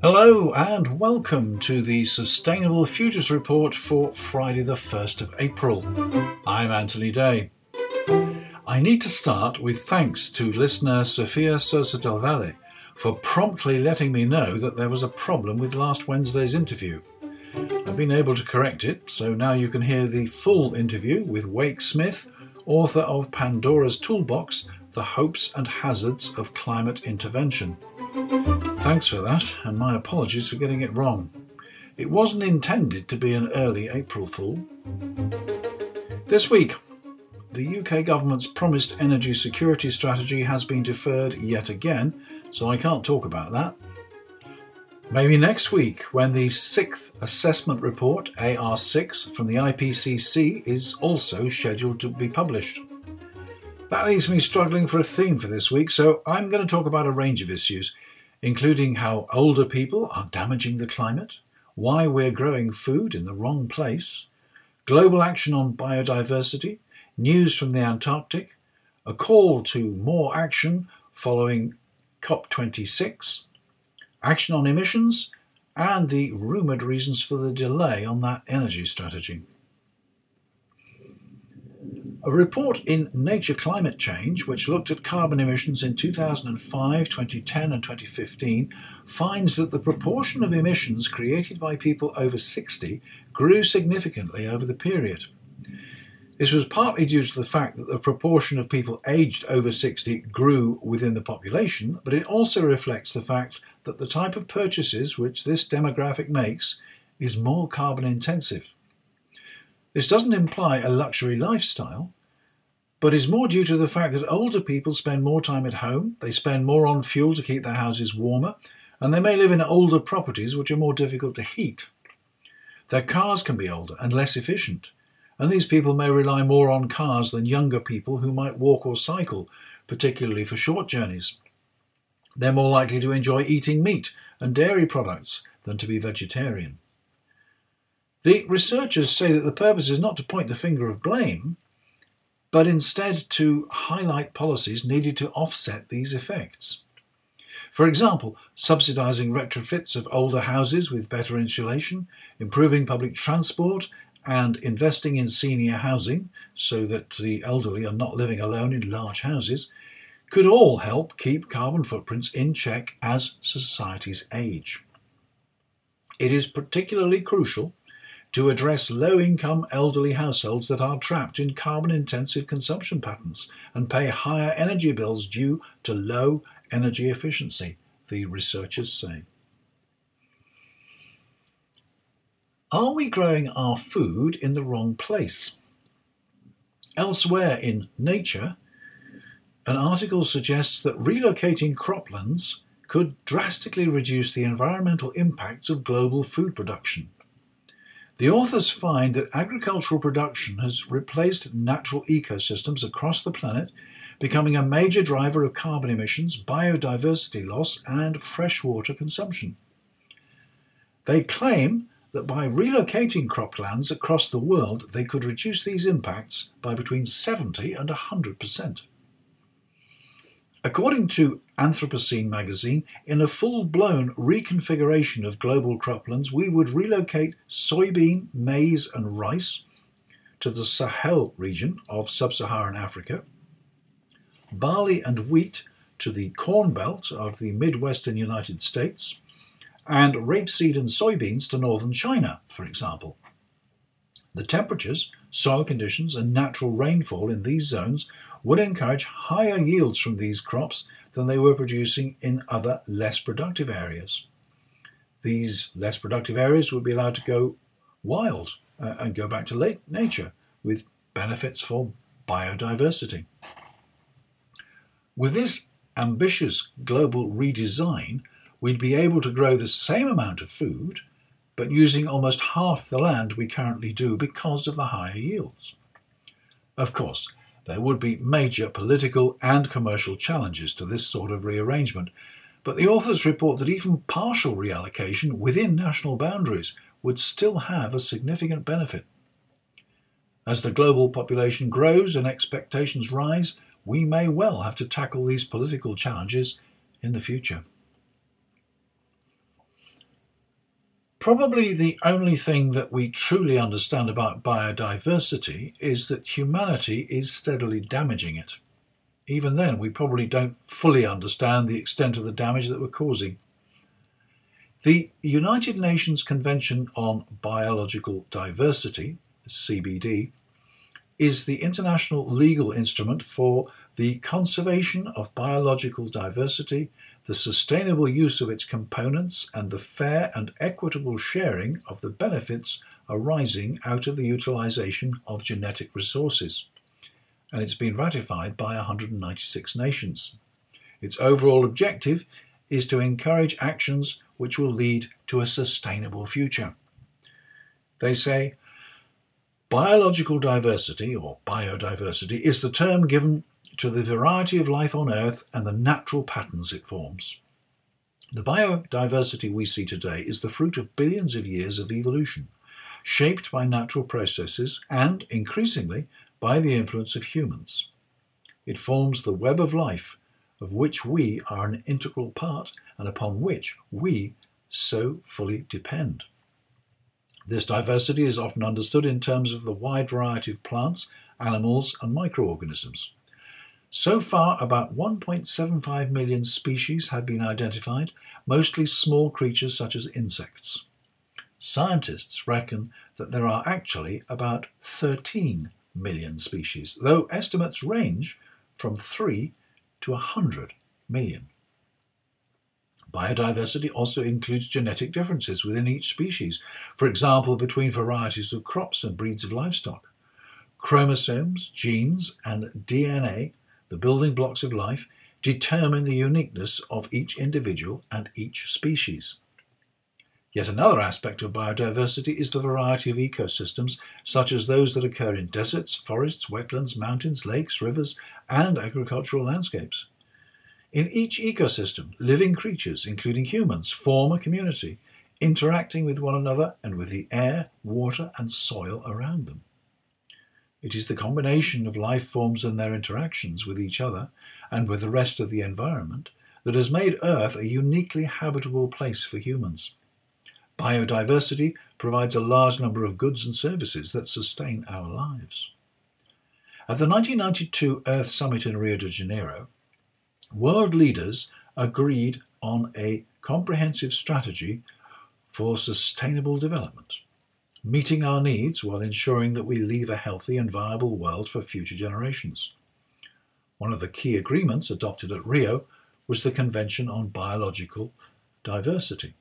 Hello and welcome to the Sustainable Futures Report for Friday, the 1st of April. I'm Anthony Day. I need to start with thanks to listener Sofia Sosa del Valle for promptly letting me know that there was a problem with last Wednesday's interview. I've been able to correct it, so now you can hear the full interview with Wake Smith, author of Pandora's Toolbox The Hopes and Hazards of Climate Intervention. Thanks for that, and my apologies for getting it wrong. It wasn't intended to be an early April Fool. This week, the UK government's promised energy security strategy has been deferred yet again, so I can't talk about that. Maybe next week, when the sixth assessment report, AR6, from the IPCC is also scheduled to be published. That leaves me struggling for a theme for this week, so I'm going to talk about a range of issues, including how older people are damaging the climate, why we're growing food in the wrong place, global action on biodiversity, news from the Antarctic, a call to more action following COP26, action on emissions, and the rumoured reasons for the delay on that energy strategy. A report in Nature Climate Change, which looked at carbon emissions in 2005, 2010, and 2015, finds that the proportion of emissions created by people over 60 grew significantly over the period. This was partly due to the fact that the proportion of people aged over 60 grew within the population, but it also reflects the fact that the type of purchases which this demographic makes is more carbon intensive. This doesn't imply a luxury lifestyle, but is more due to the fact that older people spend more time at home, they spend more on fuel to keep their houses warmer, and they may live in older properties which are more difficult to heat. Their cars can be older and less efficient, and these people may rely more on cars than younger people who might walk or cycle, particularly for short journeys. They're more likely to enjoy eating meat and dairy products than to be vegetarian. The researchers say that the purpose is not to point the finger of blame, but instead to highlight policies needed to offset these effects. For example, subsidising retrofits of older houses with better insulation, improving public transport, and investing in senior housing so that the elderly are not living alone in large houses could all help keep carbon footprints in check as societies age. It is particularly crucial to address low income elderly households that are trapped in carbon intensive consumption patterns and pay higher energy bills due to low energy efficiency, the researchers say. Are we growing our food in the wrong place? Elsewhere in Nature, an article suggests that relocating croplands could drastically reduce the environmental impacts of global food production. The authors find that agricultural production has replaced natural ecosystems across the planet, becoming a major driver of carbon emissions, biodiversity loss, and freshwater consumption. They claim that by relocating croplands across the world, they could reduce these impacts by between 70 and 100%. According to Anthropocene magazine, in a full blown reconfiguration of global croplands, we would relocate soybean, maize, and rice to the Sahel region of sub Saharan Africa, barley and wheat to the corn belt of the Midwestern United States, and rapeseed and soybeans to northern China, for example. The temperatures, soil conditions, and natural rainfall in these zones would encourage higher yields from these crops than they were producing in other less productive areas. These less productive areas would be allowed to go wild uh, and go back to nature with benefits for biodiversity. With this ambitious global redesign, we'd be able to grow the same amount of food, but using almost half the land we currently do because of the higher yields. Of course, there would be major political and commercial challenges to this sort of rearrangement, but the authors report that even partial reallocation within national boundaries would still have a significant benefit. As the global population grows and expectations rise, we may well have to tackle these political challenges in the future. Probably the only thing that we truly understand about biodiversity is that humanity is steadily damaging it. Even then, we probably don't fully understand the extent of the damage that we're causing. The United Nations Convention on Biological Diversity, CBD, is the international legal instrument for the conservation of biological diversity the sustainable use of its components, and the fair and equitable sharing of the benefits arising out of the utilization of genetic resources. And it's been ratified by 196 nations. Its overall objective is to encourage actions which will lead to a sustainable future. They say biological diversity, or biodiversity, is the term given to the variety of life on Earth and the natural patterns it forms. The biodiversity we see today is the fruit of billions of years of evolution, shaped by natural processes and, increasingly, by the influence of humans. It forms the web of life of which we are an integral part and upon which we so fully depend. This diversity is often understood in terms of the wide variety of plants, animals, and microorganisms. So far, about 1.75 million species have been identified, mostly small creatures such as insects. Scientists reckon that there are actually about 13 million species, though estimates range from 3 to 100 million. Biodiversity also includes genetic differences within each species, for example, between varieties of crops and breeds of livestock. Chromosomes, genes, and DNA the building blocks of life, determine the uniqueness of each individual and each species. Yet another aspect of biodiversity is the variety of ecosystems, such as those that occur in deserts, forests, wetlands, mountains, lakes, rivers, and agricultural landscapes. In each ecosystem, living creatures, including humans, form a community, interacting with one another and with the air, water, and soil around them. It is the combination of life forms and their interactions with each other and with the rest of the environment that has made Earth a uniquely habitable place for humans. Biodiversity provides a large number of goods and services that sustain our lives. At the 1992 Earth Summit in Rio de Janeiro, world leaders agreed on a comprehensive strategy for sustainable development meeting our needs while ensuring that we leave a healthy and viable world for future generations. One of the key agreements adopted at Rio was the Convention on Biological Diversity.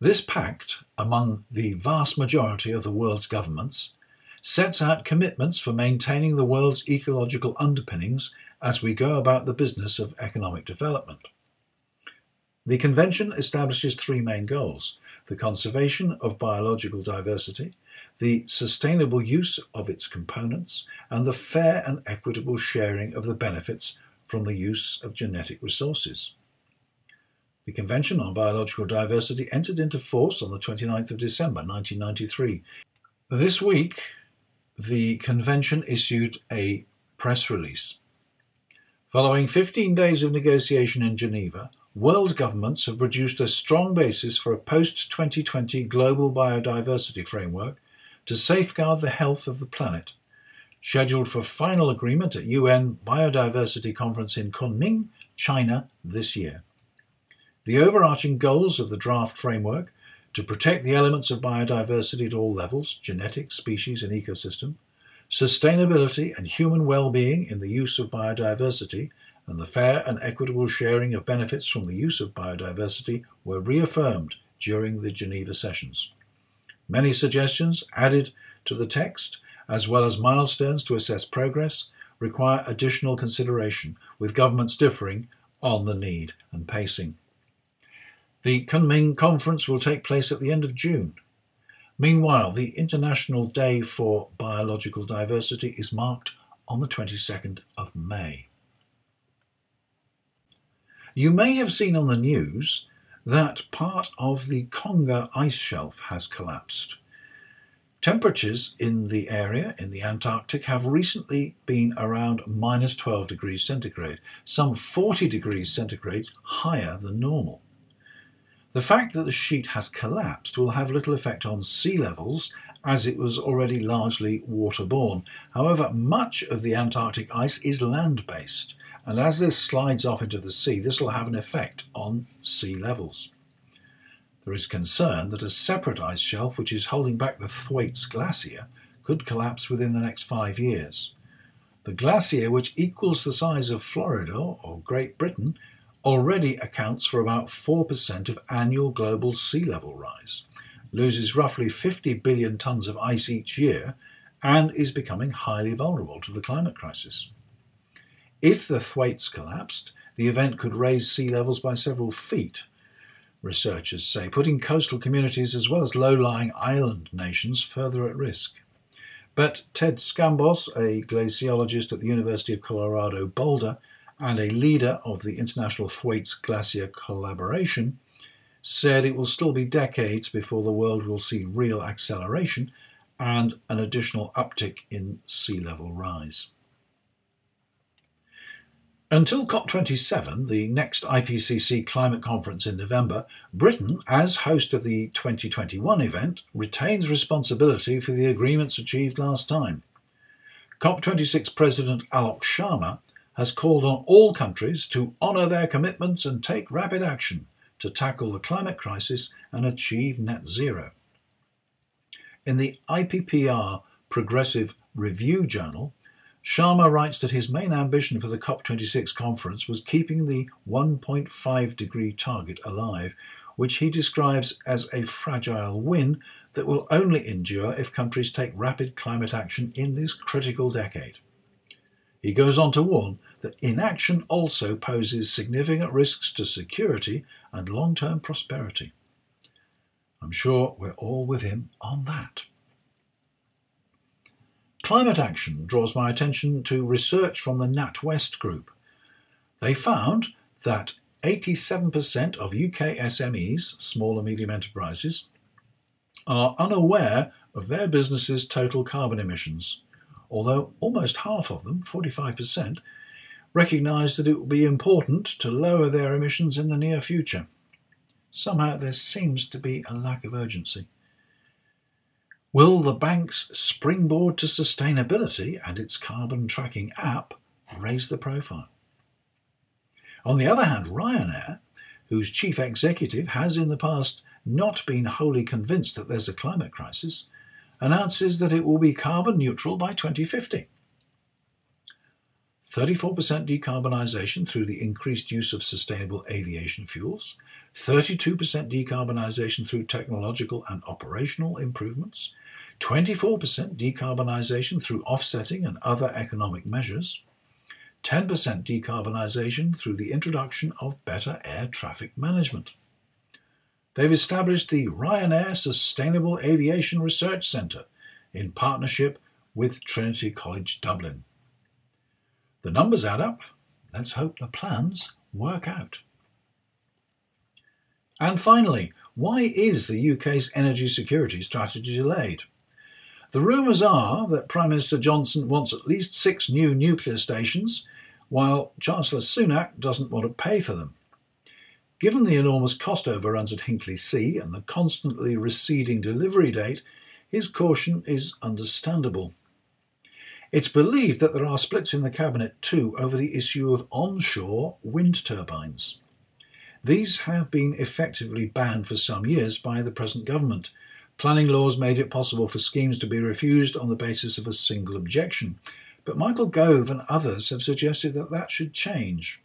This pact, among the vast majority of the world's governments, sets out commitments for maintaining the world's ecological underpinnings as we go about the business of economic development. The Convention establishes three main goals the conservation of biological diversity, the sustainable use of its components, and the fair and equitable sharing of the benefits from the use of genetic resources. The Convention on Biological Diversity entered into force on the 29th of December 1993. This week, the Convention issued a press release. Following 15 days of negotiation in Geneva, world governments have produced a strong basis for a post 2020 global biodiversity framework to safeguard the health of the planet, scheduled for final agreement at UN Biodiversity Conference in Kunming, China this year. The overarching goals of the draft framework to protect the elements of biodiversity at all levels genetic, species, and ecosystem, sustainability and human well being in the use of biodiversity and the fair and equitable sharing of benefits from the use of biodiversity were reaffirmed during the Geneva sessions. Many suggestions added to the text, as well as milestones to assess progress, require additional consideration, with governments differing on the need and pacing. The Kunming conference will take place at the end of June. Meanwhile, the International Day for Biological Diversity is marked on the 22nd of May. You may have seen on the news that part of the Conger ice shelf has collapsed. Temperatures in the area, in the Antarctic, have recently been around minus 12 degrees centigrade, some 40 degrees centigrade higher than normal. The fact that the sheet has collapsed will have little effect on sea levels as it was already largely waterborne. However, much of the Antarctic ice is land based, and as this slides off into the sea, this will have an effect on sea levels. There is concern that a separate ice shelf, which is holding back the Thwaites Glacier, could collapse within the next five years. The glacier, which equals the size of Florida or Great Britain, already accounts for about 4% of annual global sea level rise, loses roughly 50 billion tonnes of ice each year, and is becoming highly vulnerable to the climate crisis. If the Thwaites collapsed, the event could raise sea levels by several feet, researchers say, putting coastal communities as well as low lying island nations further at risk. But Ted Scambos, a glaciologist at the University of Colorado Boulder and a leader of the International Thwaites Glacier Collaboration, said it will still be decades before the world will see real acceleration and an additional uptick in sea level rise. Until COP27, the next IPCC climate conference in November, Britain, as host of the 2021 event, retains responsibility for the agreements achieved last time. COP26 President Alok Sharma has called on all countries to honour their commitments and take rapid action to tackle the climate crisis and achieve net zero. In the IPPR Progressive Review Journal, Sharma writes that his main ambition for the COP26 conference was keeping the 1.5 degree target alive, which he describes as a fragile win that will only endure if countries take rapid climate action in this critical decade. He goes on to warn that inaction also poses significant risks to security and long term prosperity. I'm sure we're all with him on that. Climate action draws my attention to research from the NatWest Group. They found that 87% of UK SMEs, small and medium enterprises, are unaware of their business's total carbon emissions, although almost half of them, 45%, recognise that it will be important to lower their emissions in the near future. Somehow there seems to be a lack of urgency. Will the bank's springboard to sustainability and its carbon tracking app raise the profile? On the other hand, Ryanair, whose chief executive has in the past not been wholly convinced that there's a climate crisis, announces that it will be carbon neutral by 2050. 34% decarbonisation through the increased use of sustainable aviation fuels, 32% decarbonisation through technological and operational improvements, 24% decarbonisation through offsetting and other economic measures, 10% decarbonisation through the introduction of better air traffic management. They've established the Ryanair Sustainable Aviation Research Centre in partnership with Trinity College Dublin. The numbers add up. Let's hope the plans work out. And finally, why is the UK's energy security strategy delayed? The rumours are that Prime Minister Johnson wants at least six new nuclear stations, while Chancellor Sunak doesn't want to pay for them. Given the enormous cost overruns at Hinkley C and the constantly receding delivery date, his caution is understandable. It's believed that there are splits in the Cabinet too over the issue of onshore wind turbines. These have been effectively banned for some years by the present government, Planning laws made it possible for schemes to be refused on the basis of a single objection, but Michael Gove and others have suggested that that should change.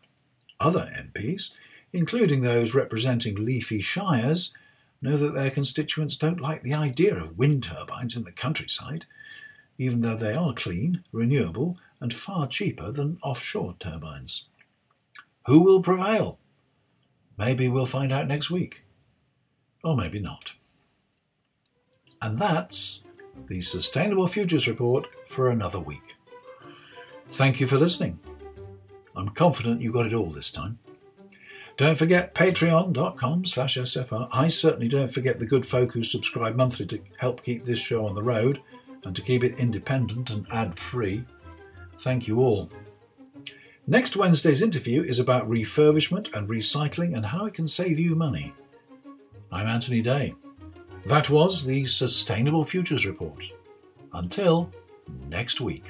Other MPs, including those representing leafy shires, know that their constituents don't like the idea of wind turbines in the countryside, even though they are clean, renewable, and far cheaper than offshore turbines. Who will prevail? Maybe we'll find out next week. Or maybe not. And that's the Sustainable Futures Report for another week. Thank you for listening. I'm confident you got it all this time. Don't forget patreon.com slash SFR. I certainly don't forget the good folk who subscribe monthly to help keep this show on the road and to keep it independent and ad free. Thank you all. Next Wednesday's interview is about refurbishment and recycling and how it can save you money. I'm Anthony Day. That was the Sustainable Futures Report. Until next week.